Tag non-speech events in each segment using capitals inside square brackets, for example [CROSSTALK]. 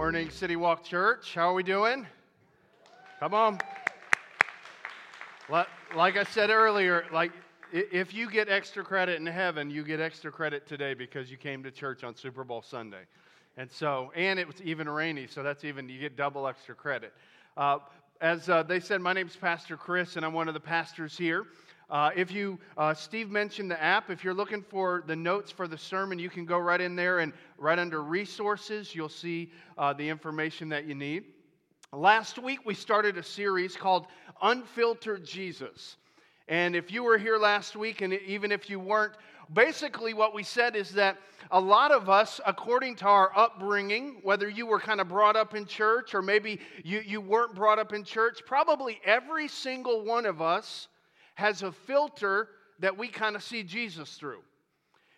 Morning, City Walk Church. How are we doing? Come on. Like I said earlier, like if you get extra credit in heaven, you get extra credit today because you came to church on Super Bowl Sunday. And so, and it was even rainy, so that's even, you get double extra credit. Uh, as uh, they said, my name is Pastor Chris, and I'm one of the pastors here. Uh, if you, uh, Steve mentioned the app. If you're looking for the notes for the sermon, you can go right in there and right under resources, you'll see uh, the information that you need. Last week, we started a series called Unfiltered Jesus. And if you were here last week, and even if you weren't, basically what we said is that a lot of us, according to our upbringing, whether you were kind of brought up in church or maybe you, you weren't brought up in church, probably every single one of us has a filter that we kind of see Jesus through.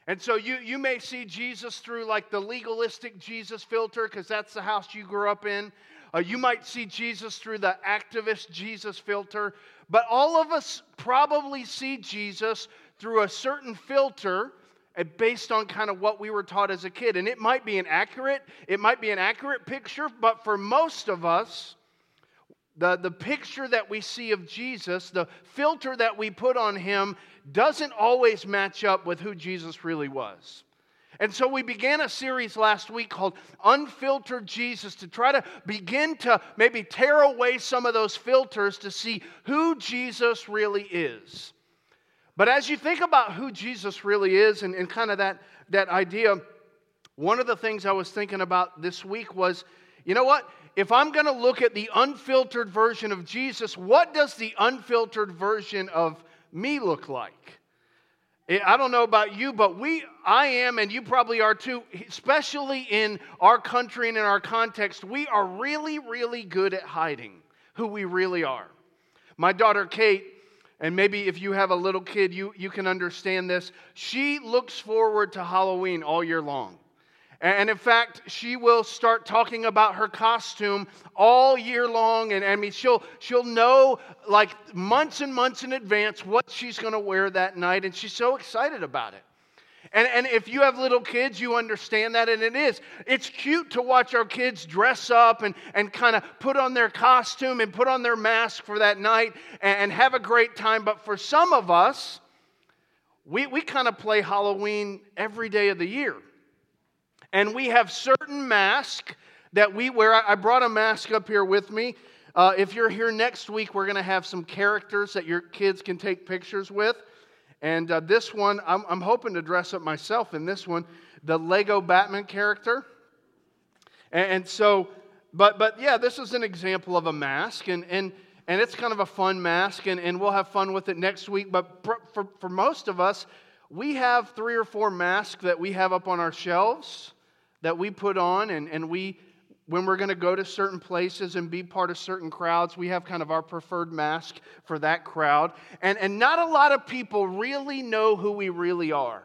And so you, you may see Jesus through like the legalistic Jesus filter because that's the house you grew up in. Uh, you might see Jesus through the activist Jesus filter. But all of us probably see Jesus through a certain filter uh, based on kind of what we were taught as a kid. And it might be an accurate, it might be an accurate picture, but for most of us, the, the picture that we see of Jesus, the filter that we put on him, doesn't always match up with who Jesus really was. And so we began a series last week called Unfiltered Jesus to try to begin to maybe tear away some of those filters to see who Jesus really is. But as you think about who Jesus really is and, and kind of that, that idea, one of the things I was thinking about this week was you know what? If I'm going to look at the unfiltered version of Jesus, what does the unfiltered version of me look like? Eh, I don't know about you, but we, I am, and you probably are too, especially in our country and in our context, we are really, really good at hiding who we really are. My daughter Kate, and maybe if you have a little kid, you, you can understand this. She looks forward to Halloween all year long. And in fact, she will start talking about her costume all year long. And I mean, she'll, she'll know like months and months in advance what she's going to wear that night. And she's so excited about it. And, and if you have little kids, you understand that, and it is. It's cute to watch our kids dress up and, and kind of put on their costume and put on their mask for that night and, and have a great time. But for some of us, we, we kind of play Halloween every day of the year. And we have certain masks that we wear. I brought a mask up here with me. Uh, if you're here next week, we're going to have some characters that your kids can take pictures with. And uh, this one, I'm, I'm hoping to dress up myself in this one, the Lego Batman character. And, and so, but, but yeah, this is an example of a mask. And, and, and it's kind of a fun mask, and, and we'll have fun with it next week. But for, for, for most of us, we have three or four masks that we have up on our shelves that we put on, and, and we, when we're going to go to certain places and be part of certain crowds, we have kind of our preferred mask for that crowd. And, and not a lot of people really know who we really are.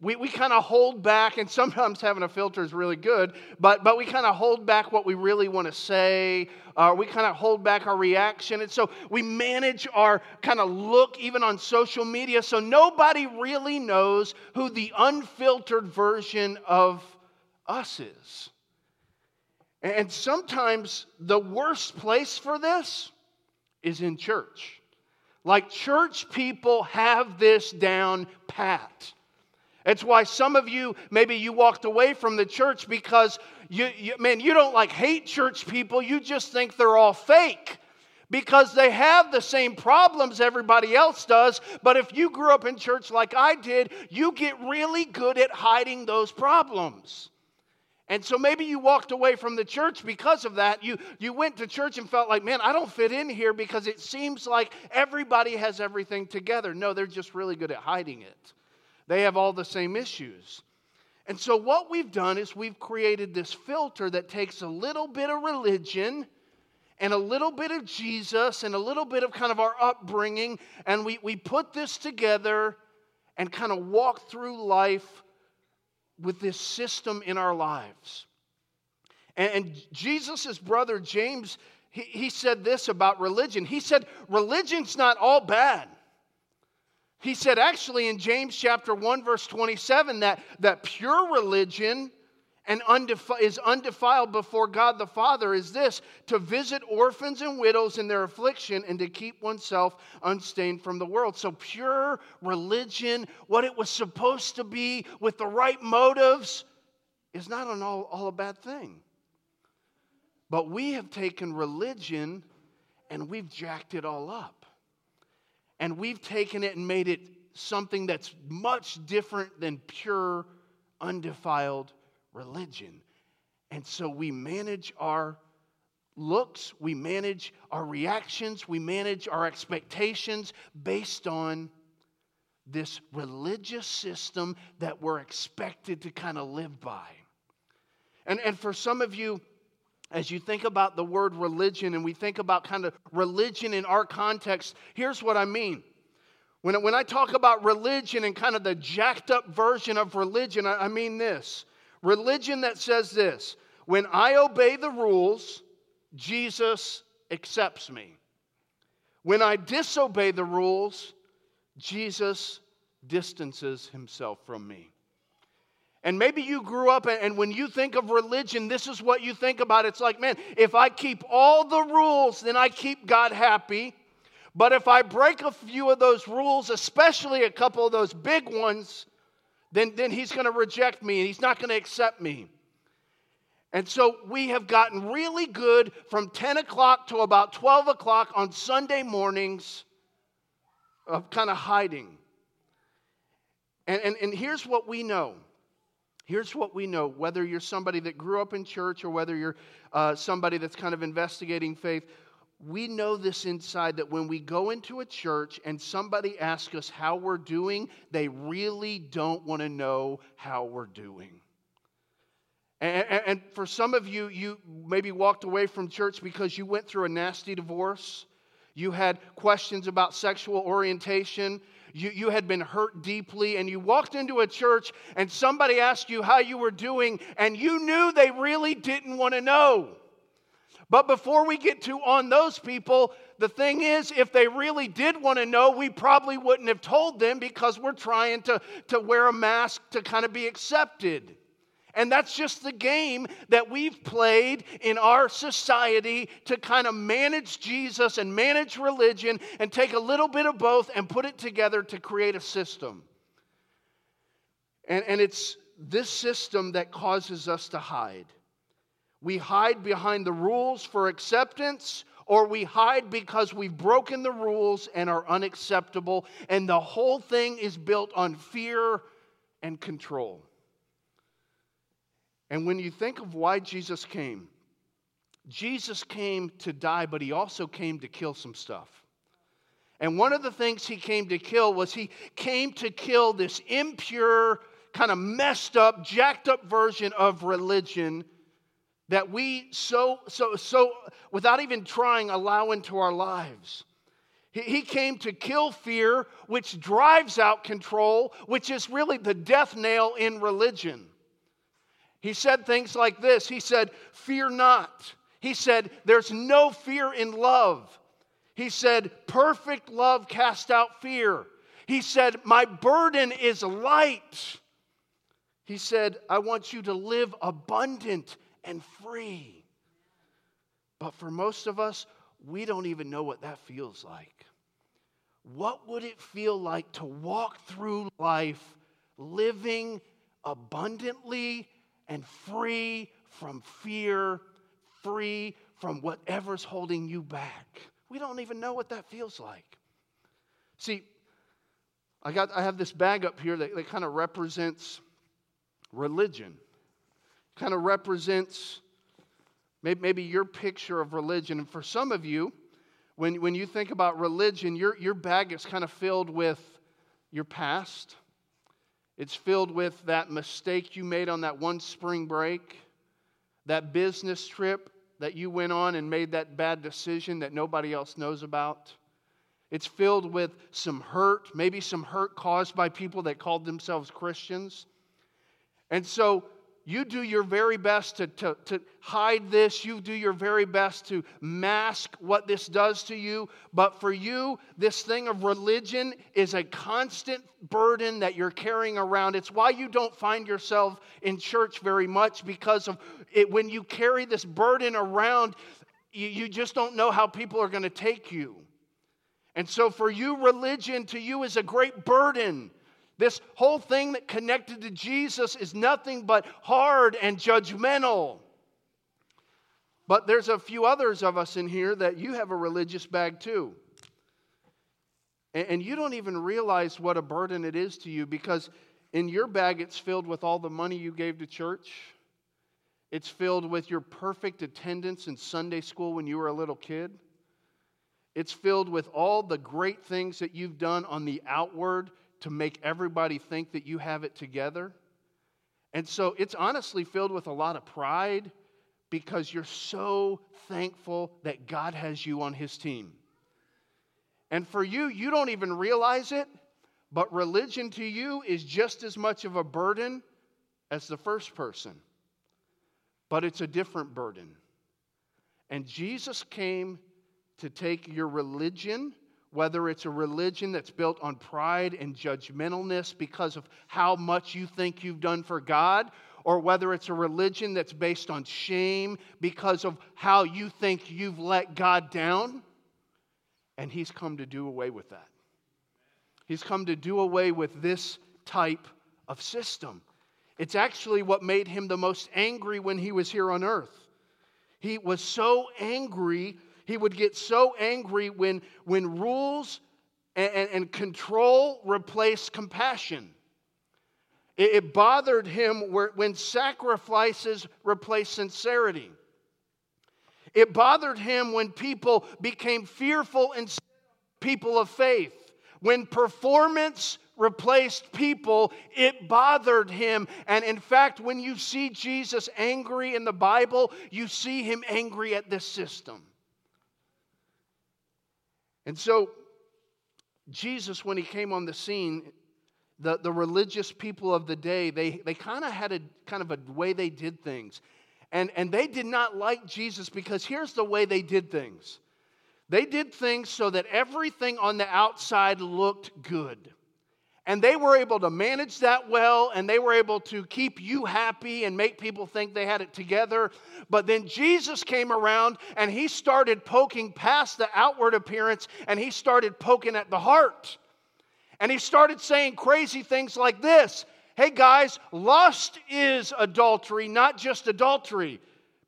We, we kind of hold back, and [LAUGHS] sometimes having a filter is really good, but, but we kind of hold back what we really want to say. Uh, we kind of hold back our reaction. And so we manage our kind of look even on social media so nobody really knows who the unfiltered version of us is. And sometimes the worst place for this is in church. Like church people have this down pat. It's why some of you, maybe you walked away from the church because you, you, man, you don't like hate church people. You just think they're all fake because they have the same problems everybody else does. But if you grew up in church like I did, you get really good at hiding those problems. And so maybe you walked away from the church because of that. You, you went to church and felt like, man, I don't fit in here because it seems like everybody has everything together. No, they're just really good at hiding it. They have all the same issues. And so what we've done is we've created this filter that takes a little bit of religion and a little bit of Jesus and a little bit of kind of our upbringing, and we, we put this together and kind of walk through life with this system in our lives. And, and Jesus' brother James, he, he said this about religion. He said, Religion's not all bad. He said, actually, in James chapter 1, verse 27, that, that pure religion and undefi- is undefiled before God the Father is this to visit orphans and widows in their affliction and to keep oneself unstained from the world. So, pure religion, what it was supposed to be with the right motives, is not an all, all a bad thing. But we have taken religion and we've jacked it all up. And we've taken it and made it something that's much different than pure, undefiled religion. And so we manage our looks, we manage our reactions, we manage our expectations based on this religious system that we're expected to kind of live by. And, and for some of you, as you think about the word religion and we think about kind of religion in our context, here's what I mean. When, when I talk about religion and kind of the jacked up version of religion, I, I mean this religion that says this when I obey the rules, Jesus accepts me. When I disobey the rules, Jesus distances himself from me. And maybe you grew up, and when you think of religion, this is what you think about. It's like, man, if I keep all the rules, then I keep God happy. But if I break a few of those rules, especially a couple of those big ones, then, then He's going to reject me and He's not going to accept me. And so we have gotten really good from 10 o'clock to about 12 o'clock on Sunday mornings of kind of hiding. And, and, and here's what we know Here's what we know whether you're somebody that grew up in church or whether you're uh, somebody that's kind of investigating faith, we know this inside that when we go into a church and somebody asks us how we're doing, they really don't want to know how we're doing. And, and, for some of you, you maybe walked away from church because you went through a nasty divorce. You had questions about sexual orientation you, you had been hurt deeply, and you walked into a church and somebody asked you how you were doing, and you knew they really didn't want to know. But before we get to on those people, the thing is, if they really did want to know, we probably wouldn't have told them because we're trying to, to wear a mask to kind of be accepted. And that's just the game that we've played in our society to kind of manage Jesus and manage religion and take a little bit of both and put it together to create a system. And, and it's this system that causes us to hide. We hide behind the rules for acceptance, or we hide because we've broken the rules and are unacceptable. And the whole thing is built on fear and control. And when you think of why Jesus came, Jesus came to die, but he also came to kill some stuff. And one of the things he came to kill was he came to kill this impure, kind of messed up, jacked up version of religion that we so, so, so, without even trying, allow into our lives. He, came to kill fear, which drives out control, which is really the death nail in religion. He said things like this He said, Fear not. He said, There's no fear in love. He said, Perfect love cast out fear. He said, My burden is light. He said, I want you to live abundant and free. But for most of us, we don't even know what that feels like. What would it feel like to walk through life living abundantly and free from fear, free from whatever's holding you back. We don't even know what that feels like. See, I, got, I have this bag up here that, that kind of represents religion, kind of represents maybe, your picture of religion. And for some of you, when, when you think about religion, your, your bag is kind of filled with your past it's filled with that mistake you made on that one spring break, that business trip that you went on and made that bad decision that nobody else knows about. It's filled with some hurt, maybe some hurt caused by people that called themselves Christians. And so you do your very best to, to, to hide this. You do your very best to mask what this does to you. But for you, this thing of religion is a constant burden that you're carrying around. It's why you don't find yourself in church very much because of it. When you carry this burden around, you, you just don't know how people are going to take you. And so for you, religion to you is a great burden. This whole thing that connected to Jesus is nothing but hard and judgmental. But there's a few others of us in here that you have a religious bag too. And you don't even realize what a burden it is to you because in your bag it's filled with all the money you gave to church. It's filled with your perfect attendance in Sunday school when you were a little kid. It's filled with all the great things that you've done on the outward to make everybody think that you have it together. And so it's honestly filled with a lot of pride because you're so thankful that God has you on his team. And for you, you don't even realize it, but religion to you is just as much of a burden as the first person. But it's a different burden. And Jesus came to take your religion whether it's a religion that's built on pride and judgmentalness because of how much you think you've done for God, or whether it's a religion that's based on shame because of how you think you've let God down. And He's come to do away with that. He's come to do away with this type of system. It's actually what made him the most angry when he was here on earth. He was so angry he would get so angry when, when rules and, and, and control replaced compassion. It, it bothered him where, when sacrifices replaced sincerity. It bothered him when people became fearful and people of faith. When performance replaced people, it bothered him. And in fact, when you see Jesus angry in the Bible, you see him angry at this system. And so, Jesus, when he came on the scene, the, the religious people of the day, they, they kind of had a kind of a way they did things. And, and they did not like Jesus because here's the way they did things they did things so that everything on the outside looked good. And they were able to manage that well, and they were able to keep you happy and make people think they had it together. But then Jesus came around and he started poking past the outward appearance and he started poking at the heart. And he started saying crazy things like this Hey guys, lust is adultery, not just adultery.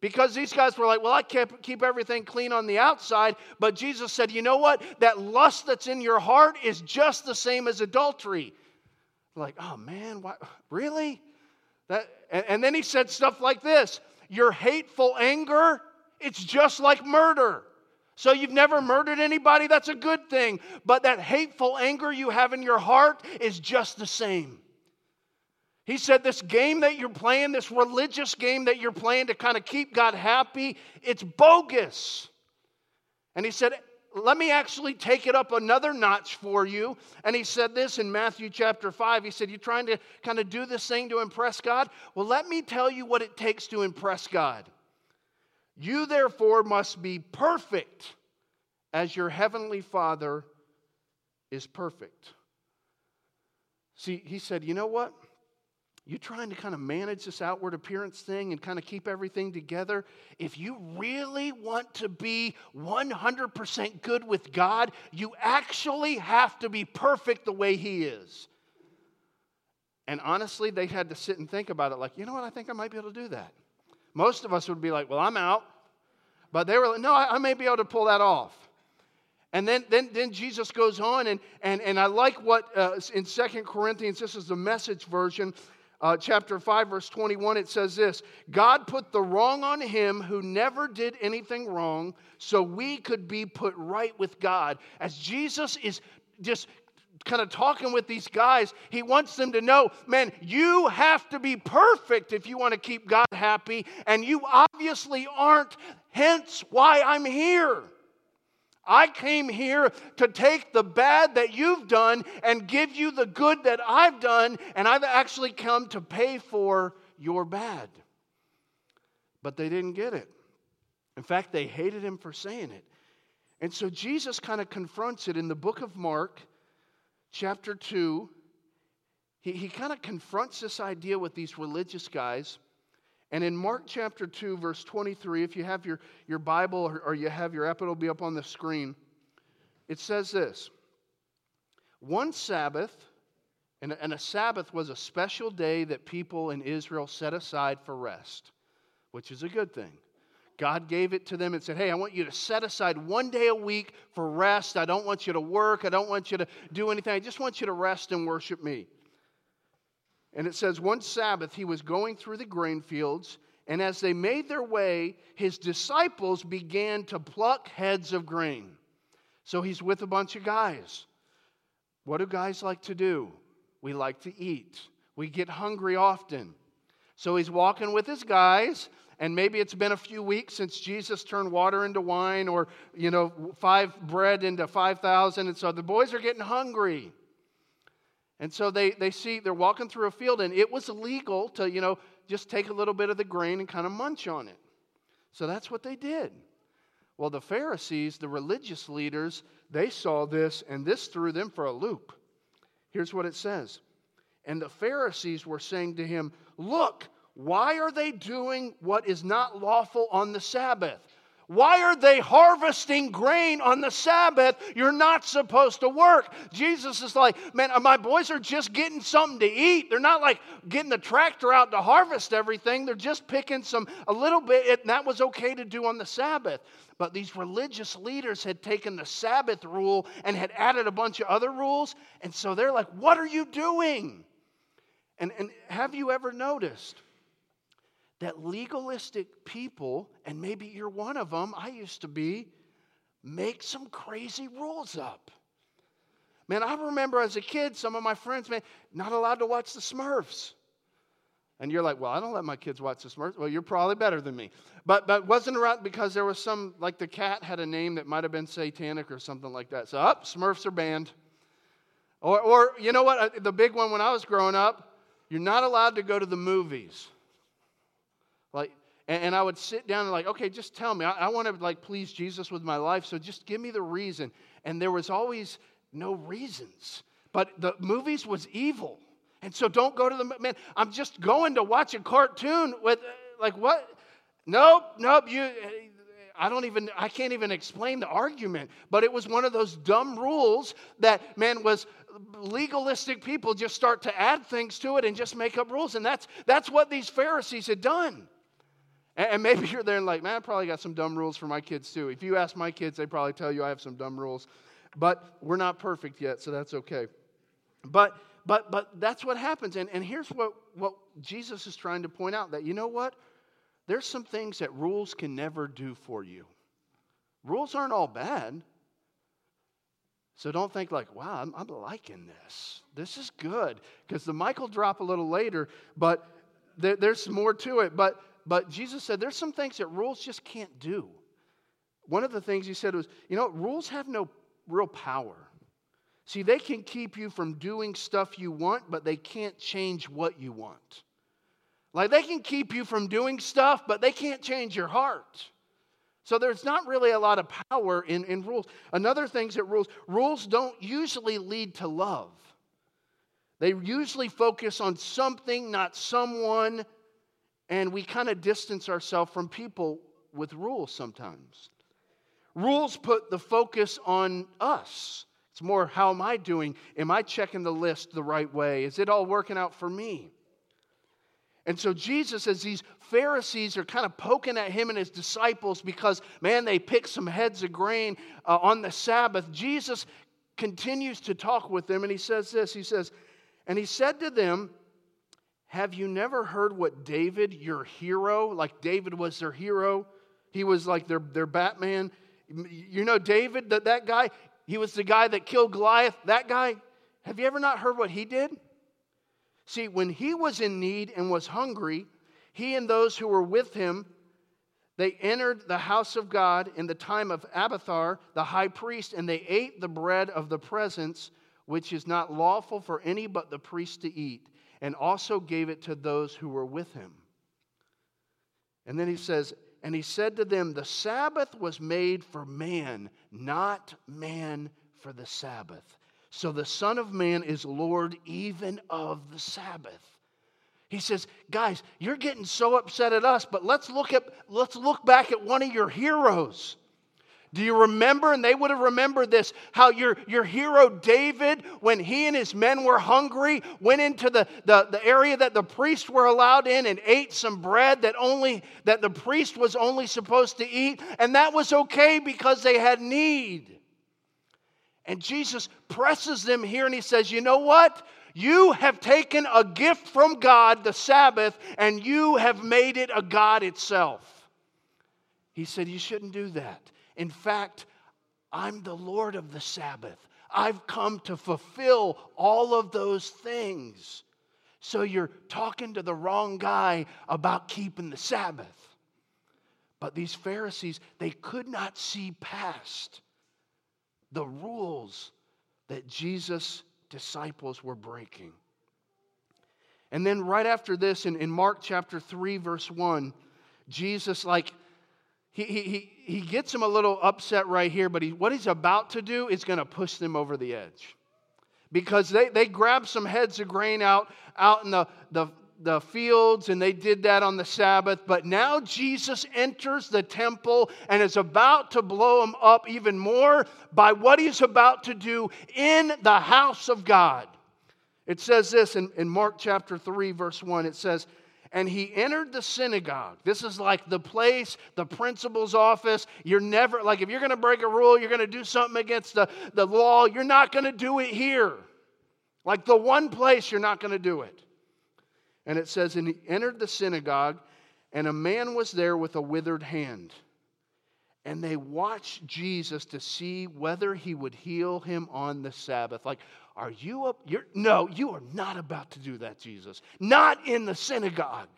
Because these guys were like, well, I can't keep everything clean on the outside. But Jesus said, you know what? That lust that's in your heart is just the same as adultery. Like, oh man, what, really? That, and, and then he said stuff like this Your hateful anger, it's just like murder. So you've never murdered anybody, that's a good thing. But that hateful anger you have in your heart is just the same. He said, This game that you're playing, this religious game that you're playing to kind of keep God happy, it's bogus. And he said, Let me actually take it up another notch for you. And he said this in Matthew chapter 5. He said, You're trying to kind of do this thing to impress God? Well, let me tell you what it takes to impress God. You therefore must be perfect as your heavenly Father is perfect. See, he said, You know what? You trying to kind of manage this outward appearance thing and kind of keep everything together, if you really want to be 100% good with God, you actually have to be perfect the way He is. And honestly, they had to sit and think about it like, you know what, I think I might be able to do that. Most of us would be like, well, I'm out. But they were like, no, I, I may be able to pull that off. And then, then, then Jesus goes on, and, and, and I like what uh, in Second Corinthians, this is the message version, uh, chapter 5, verse 21, it says this God put the wrong on him who never did anything wrong, so we could be put right with God. As Jesus is just kind of talking with these guys, he wants them to know man, you have to be perfect if you want to keep God happy, and you obviously aren't, hence why I'm here. I came here to take the bad that you've done and give you the good that I've done, and I've actually come to pay for you're bad. But they didn't get it. In fact, they hated him for saying it. And so Jesus kind of confronts it in the book of Mark, chapter 2. He, he kind of confronts this idea with these religious guys. And in Mark chapter 2, verse 23, if you have your, your Bible or, or you have your app, it'll be up on the screen. It says this One Sabbath, and, and a Sabbath was a special day that people in Israel set aside for rest, which is a good thing. God gave it to them and said, Hey, I want you to set aside one day a week for rest. I don't want you to work. I don't want you to do anything. I just want you to rest and worship me. And it says, One Sabbath he was going through the grain fields, and as they made their way, his disciples began to pluck heads of grain. So he's with a bunch of guys. What do guys like to do? We like to eat, we get hungry often. So he's walking with his guys and maybe it's been a few weeks since Jesus turned water into wine or, you know, five bread into 5,000. And so the boys are getting hungry. And so they, they see, they're walking through a field, and it was illegal to, you know, just take a little bit of the grain and kind of munch on it. So that's what they did. Well, the Pharisees, the religious leaders, they saw this, and this threw them for a loop. Here's what it says And the Pharisees were saying to him, Look, why are they doing what is not lawful on the Sabbath? Why are they harvesting grain on the Sabbath? You're not supposed to work. Jesus is like, man, uh, my boys are just getting something to eat. They're not like getting the tractor out to harvest everything. They're just picking some, a little bit, and that was okay to do on the Sabbath. But these religious leaders had taken the Sabbath rule and had added a bunch of other rules. And so they're like, what are you doing? And, and have you ever noticed? That legalistic people, and maybe you're one of them, I used to be, make some crazy rules up. Man, I remember as a kid, some of my friends, man, not allowed to watch the Smurfs. And you're like, well, I don't let my kids watch the Smurfs. Well, you're probably better than me. But but wasn't around because there was some like the cat had a name that might have been satanic or something like that. So up, oh, Smurfs are banned. Or or you know what? Uh, the big one when I was growing up, you're not allowed to go to the movies. And, and I would sit down and like, okay, just tell me. I, I want to like please Jesus with my life, so just give me the reason. And there was always no reasons. But the movies was evil. And so don't go to the man. I'm just going to watch a cartoon with uh, like what? Nope, nope. You uh, I don't even I can't even explain the argument, but it was one of those dumb rules that man was legalistic people just start to add things to it and just make up rules and that's that's what these Pharisees had done. And maybe you're there and like, man, I probably got some dumb rules for my kids too. If you ask my kids, they probably tell you I have some dumb rules. But we're not perfect yet, so that's okay. But but but that's what happens. And, and here's what, what Jesus is trying to point out that you know what? There's some things that rules can never do for you. Rules aren't all bad. So don't think like, wow, I'm, I'm liking this. This is good. Because the mic will drop a little later, but there, there's more to it. But but Jesus said there's some things that rules just can't do. One of the things he said was, you know, rules have no real power. See, they can keep you from doing stuff you want, but they can't change what you want. Like they can keep you from doing stuff, but they can't change your heart. So there's not really a lot of power in, in rules. Another thing that rules, rules don't usually lead to love. They usually focus on something, not someone, and we kind of distance ourselves from people with rules sometimes. Rules put the focus on us. It's more, how am I doing? Am I checking the list the right way? Is it all working out for me? And so Jesus, as these Pharisees are kind of poking at him and his disciples because, man, they picked some heads of grain uh, on the Sabbath, Jesus continues to talk with them and he says this He says, And he said to them, have you never heard what David, your hero, like David was their hero? He was like their, their Batman. You know, David, that, that guy, he was the guy that killed Goliath. That guy, have you ever not heard what he did? See, when he was in need and was hungry, he and those who were with him, they entered the house of God in the time of Abiathar, the high priest, and they ate the bread of the presence, which is not lawful for any but the priest to eat and also gave it to those who were with him. And then he says, And he said to them, The Sabbath was made for man, not man for the Sabbath. So the Son of Man is Lord even of the Sabbath. He says, guys, you're getting so upset at us, but let's look at let's look back at one of your heroes. Do you remember? And they would have remembered this how your, your hero David, when he and his men were hungry, went into the, the, the area that the priests were allowed in and ate some bread that only that the priest was only supposed to eat. And that was okay because they had need. And Jesus presses them here and he says, You know what? You have taken a gift from God, the Sabbath, and you have made it a God itself. He said, You shouldn't do that. In fact, I'm the Lord of the Sabbath. I've come to fulfill all of those things. So you're talking to the wrong guy about keeping the Sabbath. But these Pharisees, they could not see past the rules that Jesus' disciples were breaking. And then, right after this, in, in Mark chapter 3, verse 1, Jesus, like, he, he, he gets them a little upset right here, but he, what he's about to do is going to push them over the edge. Because they, they grab some heads of grain out, out in the, the, the fields and they did that on the Sabbath. But now Jesus enters the temple and is about to blow them up even more by what he's about to do in the house of God. It says this in, in Mark chapter 3, verse 1. It says, and he entered the synagogue. This is like the place, the principal's office. You're never, like, if you're going to break a rule, you're going to do something against the, the law, you're not going to do it here. Like the one place you're not going to do it. And it says, And he entered the synagogue, and a man was there with a withered hand. And they watched Jesus to see whether he would heal him on the Sabbath. Like, are you up? You're, no, you are not about to do that, Jesus. Not in the synagogue.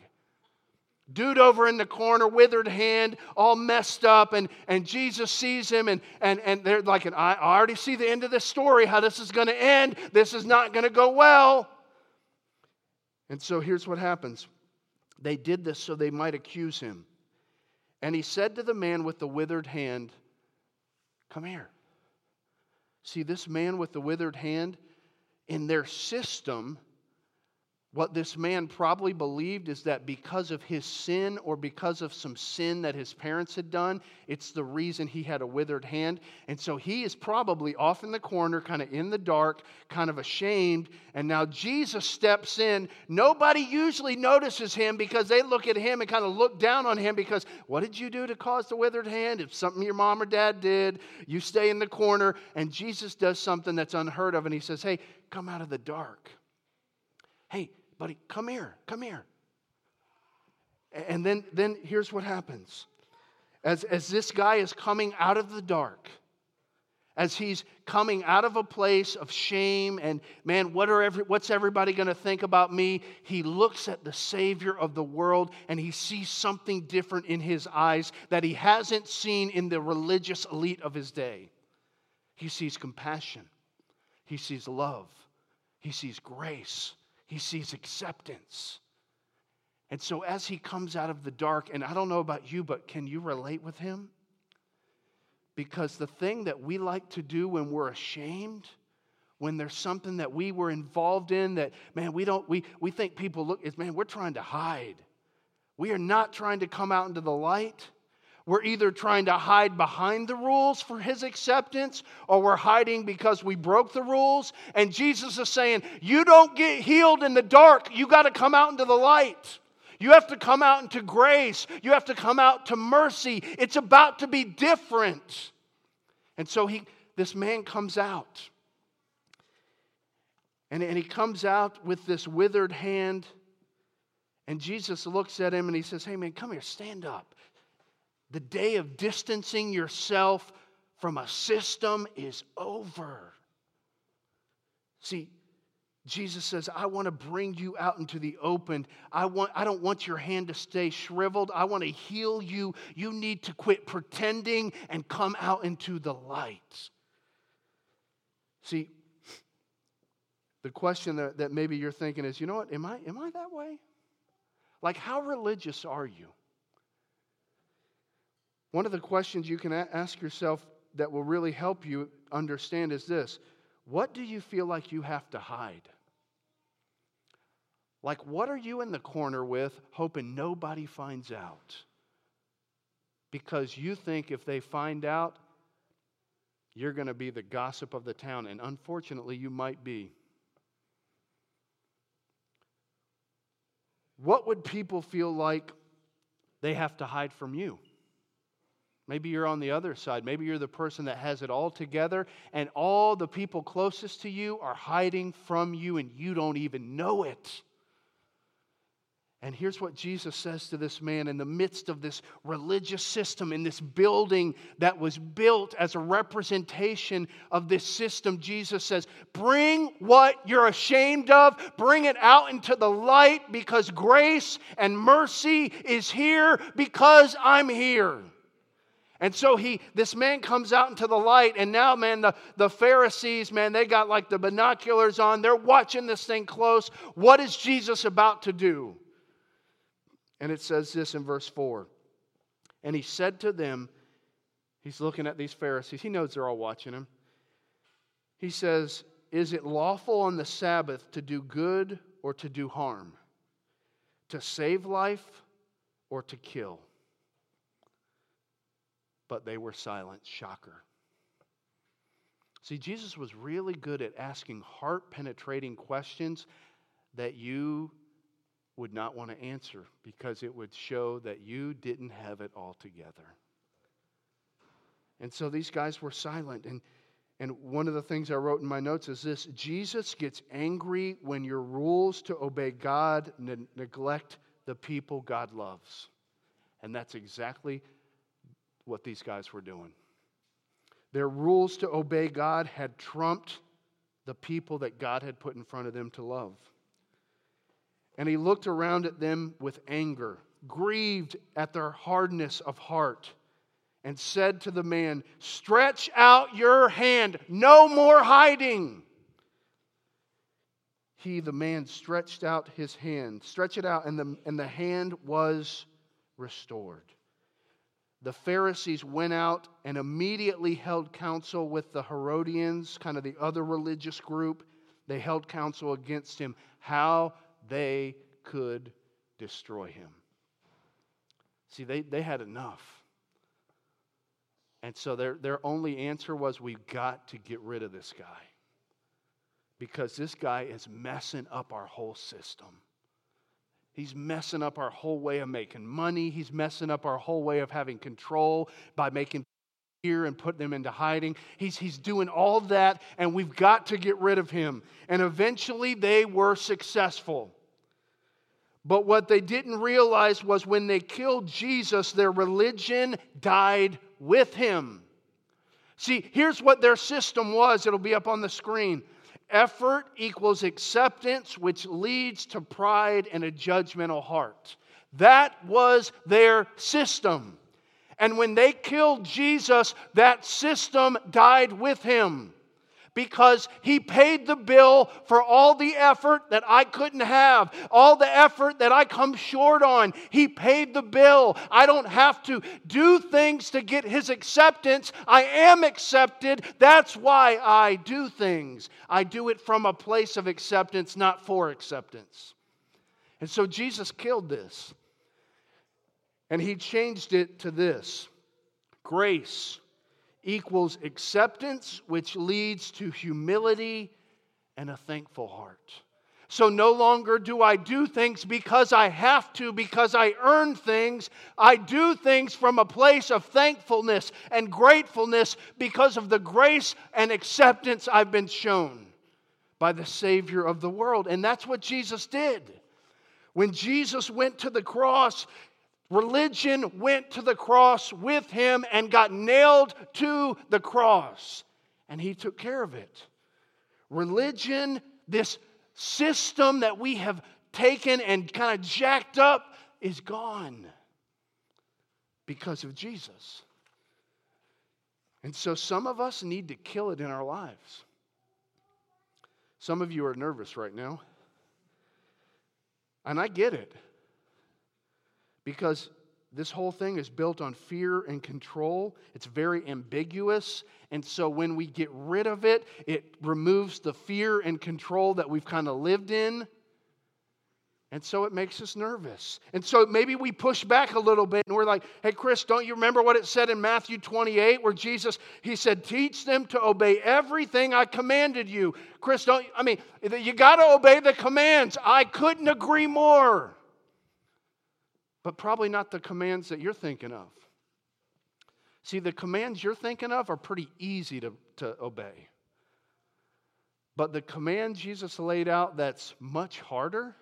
Dude over in the corner, withered hand, all messed up, and, and Jesus sees him, and, and, and they're like, I already see the end of this story, how this is going to end. This is not going to go well. And so here's what happens they did this so they might accuse him. And he said to the man with the withered hand, Come here. See, this man with the withered hand, in their system, what this man probably believed is that because of his sin or because of some sin that his parents had done, it's the reason he had a withered hand. And so he is probably off in the corner, kind of in the dark, kind of ashamed. And now Jesus steps in. Nobody usually notices him because they look at him and kind of look down on him because what did you do to cause the withered hand? If something your mom or dad did, you stay in the corner. And Jesus does something that's unheard of. And he says, Hey, come out of the dark. Hey, buddy, come here, come here. And then, then here's what happens. As, as this guy is coming out of the dark, as he's coming out of a place of shame and man, what are every, what's everybody going to think about me? He looks at the Savior of the world and he sees something different in his eyes that he hasn't seen in the religious elite of his day. He sees compassion, he sees love, he sees grace, he sees acceptance. And so, as he comes out of the dark, and I don't know about you, but can you relate with him? Because the thing that we like to do when we're ashamed, when there's something that we were involved in that, man, we don't, we, we think people look, is man, we're trying to hide. We are not trying to come out into the light. We're either trying to hide behind the rules for his acceptance or we're hiding because we broke the rules. And Jesus is saying, You don't get healed in the dark. You got to come out into the light. You have to come out into grace. You have to come out to mercy. It's about to be different. And so he, this man comes out. And, and he comes out with this withered hand. And Jesus looks at him and he says, Hey, man, come here, stand up. The day of distancing yourself from a system is over. See, Jesus says, I want to bring you out into the open. I, want, I don't want your hand to stay shriveled. I want to heal you. You need to quit pretending and come out into the light. See, the question that, that maybe you're thinking is, you know what, am I, am I that way? Like, how religious are you? One of the questions you can ask yourself that will really help you understand is this What do you feel like you have to hide? Like, what are you in the corner with, hoping nobody finds out? Because you think if they find out, you're going to be the gossip of the town, and unfortunately, you might be. What would people feel like they have to hide from you? Maybe you're on the other side. Maybe you're the person that has it all together, and all the people closest to you are hiding from you, and you don't even know it. And here's what Jesus says to this man in the midst of this religious system, in this building that was built as a representation of this system. Jesus says, Bring what you're ashamed of, bring it out into the light because grace and mercy is here because I'm here. And so he, this man comes out into the light, and now, man, the, the Pharisees, man, they got like the binoculars on. They're watching this thing close. What is Jesus about to do? And it says this in verse 4 And he said to them, He's looking at these Pharisees, he knows they're all watching him. He says, Is it lawful on the Sabbath to do good or to do harm? To save life or to kill? But they were silent. Shocker. See, Jesus was really good at asking heart penetrating questions that you would not want to answer because it would show that you didn't have it all together. And so these guys were silent. And, and one of the things I wrote in my notes is this Jesus gets angry when your rules to obey God ne- neglect the people God loves. And that's exactly what these guys were doing. Their rules to obey God had trumped the people that God had put in front of them to love. And he looked around at them with anger, grieved at their hardness of heart, and said to the man, Stretch out your hand, no more hiding. He, the man, stretched out his hand, stretch it out, and the, and the hand was restored. The Pharisees went out and immediately held counsel with the Herodians, kind of the other religious group. They held counsel against him. How they could destroy him. See, they, they had enough. And so their, their only answer was we've got to get rid of this guy because this guy is messing up our whole system. He's messing up our whole way of making money. He's messing up our whole way of having control by making here and putting them into hiding. He's, he's doing all that, and we've got to get rid of him. And eventually they were successful. But what they didn't realize was when they killed Jesus, their religion died with him. See, here's what their system was. It'll be up on the screen. Effort equals acceptance, which leads to pride and a judgmental heart. That was their system. And when they killed Jesus, that system died with him because he paid the bill for all the effort that I couldn't have, all the effort that I come short on. He paid the bill. I don't have to do things to get his acceptance. I am accepted. That's why I do things. I do it from a place of acceptance, not for acceptance. And so Jesus killed this. And he changed it to this grace equals acceptance, which leads to humility and a thankful heart. So no longer do I do things because I have to, because I earn things. I do things from a place of thankfulness and gratefulness because of the grace and acceptance I've been shown by the Savior of the world. And that's what Jesus did. When Jesus went to the cross, Religion went to the cross with him and got nailed to the cross, and he took care of it. Religion, this system that we have taken and kind of jacked up, is gone because of Jesus. And so some of us need to kill it in our lives. Some of you are nervous right now. And I get it. Because this whole thing is built on fear and control. It's very ambiguous. And so when we get rid of it, it removes the fear and control that we've kind of lived in. And so it makes us nervous. And so maybe we push back a little bit and we're like, hey, Chris, don't you remember what it said in Matthew 28 where Jesus, he said, teach them to obey everything I commanded you. Chris, don't, I mean, you got to obey the commands. I couldn't agree more. But probably not the commands that you're thinking of. See, the commands you're thinking of are pretty easy to, to obey. But the command Jesus laid out that's much harder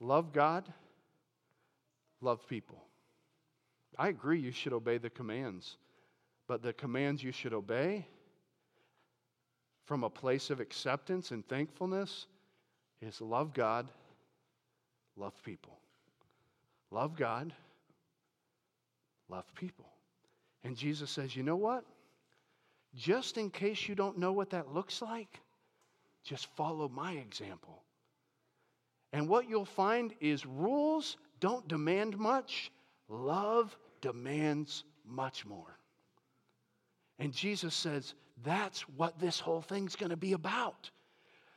Love God, love people. I agree you should obey the commands, but the commands you should obey from a place of acceptance and thankfulness is love God, love people. Love God, love people. And Jesus says, you know what? Just in case you don't know what that looks like, just follow my example. And what you'll find is rules don't demand much, love demands much more. And Jesus says, that's what this whole thing's going to be about.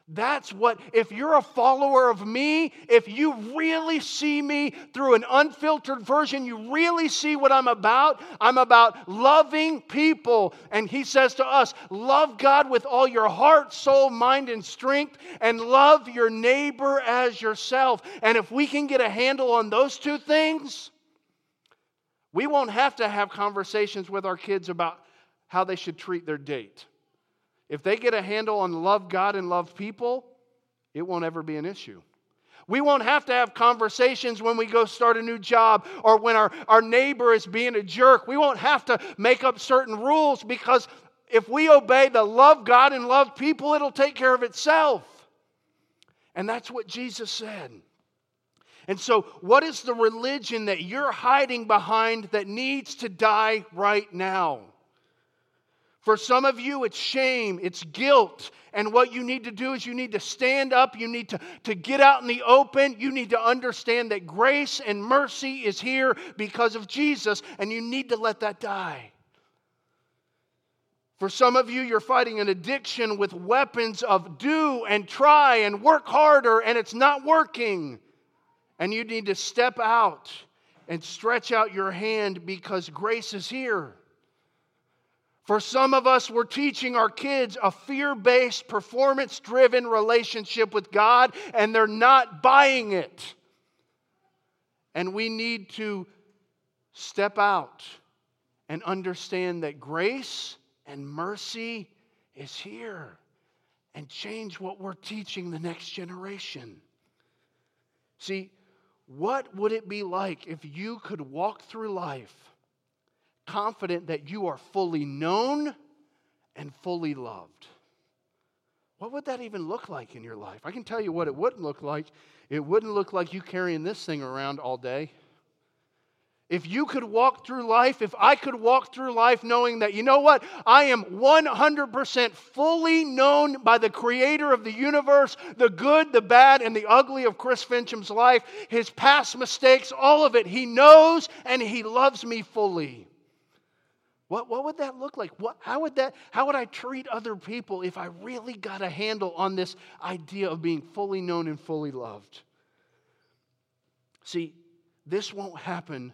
That's what, if you're a follower of me, if you really see me through an unfiltered version, you really see what I'm about. I'm about loving people. And he says to us, love God with all your heart, soul, mind, and strength, and love your neighbor as yourself. And if we can get a handle on those two things, we won't have to have conversations with our kids about how they should treat their date. If they get a handle on love God and love people, it won't ever be an issue. We won't have to have conversations when we go start a new job or when our, our neighbor is being a jerk. We won't have to make up certain rules because if we obey the love God and love people, it'll take care of itself. And that's what Jesus said. And so, what is the religion that you're hiding behind that needs to die right now? For some of you, it's shame, it's guilt. And what you need to do is you need to stand up, you need to, to get out in the open, you need to understand that grace and mercy is here because of Jesus, and you need to let that die. For some of you, you're fighting an addiction with weapons of do and try and work harder, and it's not working. And you need to step out and stretch out your hand because grace is here. For some of us, we're teaching our kids a fear based, performance driven relationship with God, and they're not buying it. And we need to step out and understand that grace and mercy is here and change what we're teaching the next generation. See, what would it be like if you could walk through life? Confident that you are fully known and fully loved. What would that even look like in your life? I can tell you what it wouldn't look like. It wouldn't look like you carrying this thing around all day. If you could walk through life, if I could walk through life knowing that, you know what, I am 100% fully known by the creator of the universe, the good, the bad, and the ugly of Chris Fincham's life, his past mistakes, all of it. He knows and he loves me fully. What, what would that look like? What, how, would that, how would I treat other people if I really got a handle on this idea of being fully known and fully loved? See, this won't happen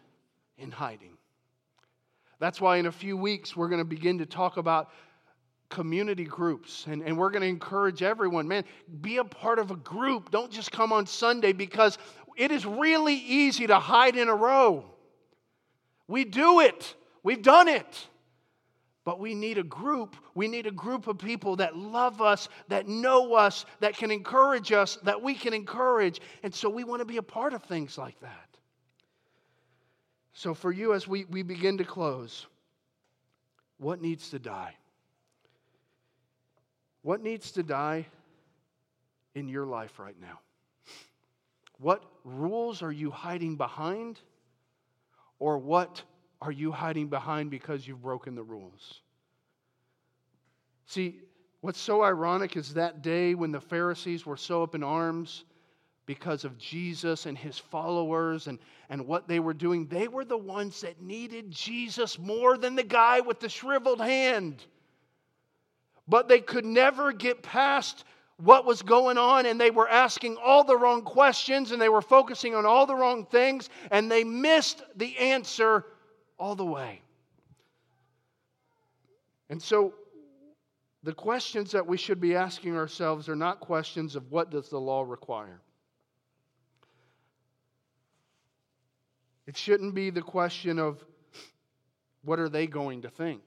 in hiding. That's why in a few weeks we're going to begin to talk about community groups and, and we're going to encourage everyone man be a part of a group don't just come on sunday because it is really easy to hide in a row we do it We've done it. But we need a group. We need a group of people that love us, that know us, that can encourage us, that we can encourage. And so we want to be a part of things like that. So, for you, as we, we begin to close, what needs to die? What needs to die in your life right now? What rules are you hiding behind? Or what are you hiding behind because you've broken the rules? See, What's so ironic is that day when the Pharisees were so up in arms because of Jesus and his followers and, and what they were doing, they were the ones that needed Jesus more than the guy with the shriveled hand. But they could never get past what was going on, and they were asking all the wrong questions and they were focusing on all the wrong things, and they missed the answer all the way. And so, the questions that we should be asking ourselves are not questions of what does the law require. It shouldn't be the question of what are they going to think.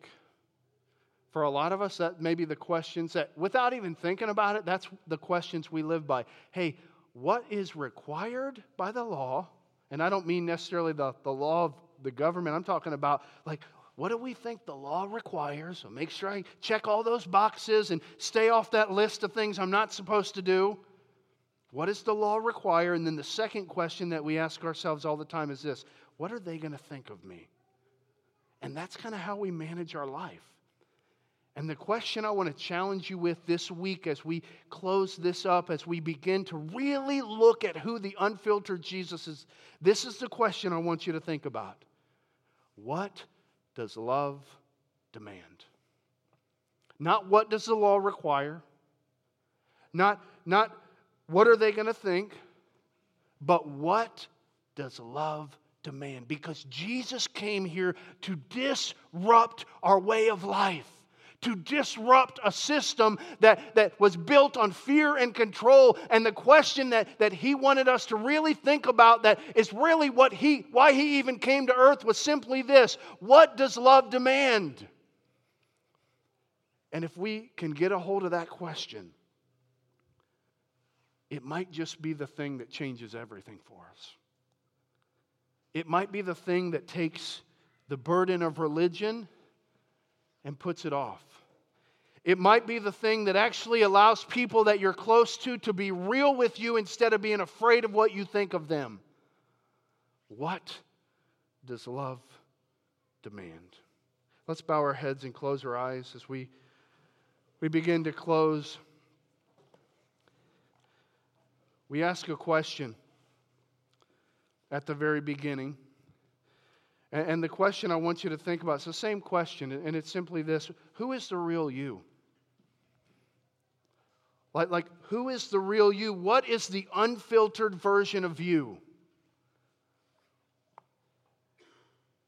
For a lot of us, that may be the questions that, without even thinking about it, that's the questions we live by. Hey, what is required by the law? And I don't mean necessarily the, the law of the government. I'm talking about, like, what do we think the law requires? So make sure I check all those boxes and stay off that list of things I'm not supposed to do. What does the law require? And then the second question that we ask ourselves all the time is this What are they going to think of me? And that's kind of how we manage our life. And the question I want to challenge you with this week as we close this up, as we begin to really look at who the unfiltered Jesus is, this is the question I want you to think about. What does love demand? Not what does the law require, not, not what are they going to think, but what does love demand? Because Jesus came here to disrupt our way of life to disrupt a system that, that was built on fear and control. And the question that, that he wanted us to really think about that is really what he why he even came to earth was simply this what does love demand? And if we can get a hold of that question, it might just be the thing that changes everything for us. It might be the thing that takes the burden of religion and puts it off. It might be the thing that actually allows people that you're close to to be real with you instead of being afraid of what you think of them. What does love demand? Let's bow our heads and close our eyes as we, we begin to close. We ask a question at the very beginning. And the question I want you to think about is the same question, and it's simply this Who is the real you? Like, like, who is the real you? What is the unfiltered version of you?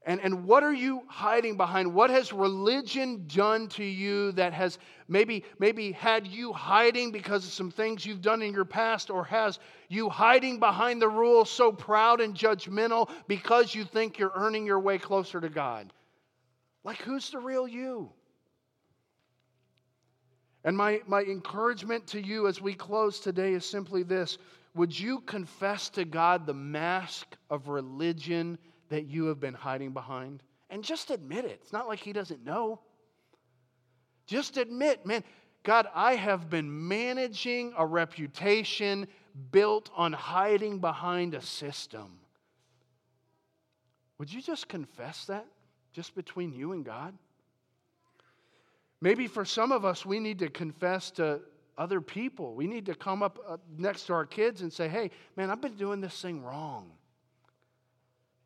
And, and what are you hiding behind? What has religion done to you that has maybe, maybe had you hiding because of some things you've done in your past, or has you hiding behind the rules so proud and judgmental because you think you're earning your way closer to God? Like, who's the real you? And my, my encouragement to you as we close today is simply this Would you confess to God the mask of religion that you have been hiding behind? And just admit it. It's not like He doesn't know. Just admit, man, God, I have been managing a reputation built on hiding behind a system. Would you just confess that just between you and God? Maybe for some of us, we need to confess to other people. We need to come up uh, next to our kids and say, hey, man, I've been doing this thing wrong.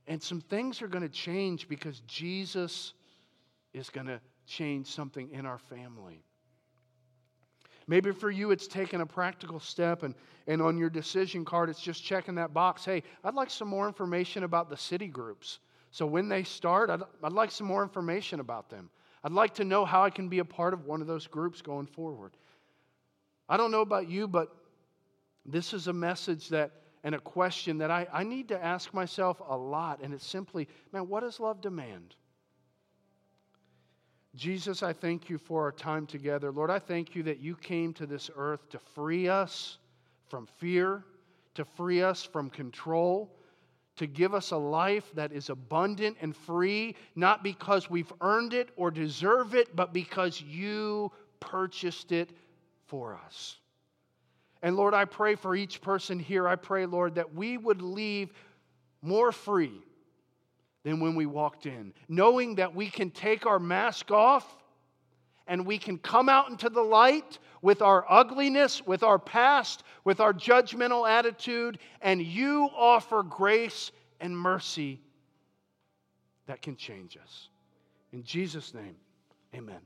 And some things are going to change because Jesus is going to change something in our family. Maybe for you, it's taking a practical step, and, and on your decision card, it's just checking that box. Hey, I'd like some more information about the city groups. So when they start, I'd, I'd like some more information about them. I'd like to know how I can be a part of one of those groups going forward. I don't know about you, but this is a message that and a question that I, I need to ask myself a lot, and it's simply, man, what does love demand? Jesus, I thank you for our time together. Lord, I thank you that you came to this earth to free us from fear, to free us from control, to give us a life that is abundant and free, not because we've earned it or deserve it, but because you purchased it for us. And Lord, I pray for each person here. I pray, Lord, that we would leave more free than when we walked in, knowing that we can take our mask off and we can come out into the light with our ugliness, with our past, with our judgmental attitude, and you offer grace and mercy that can change us. In Jesus' name, amen.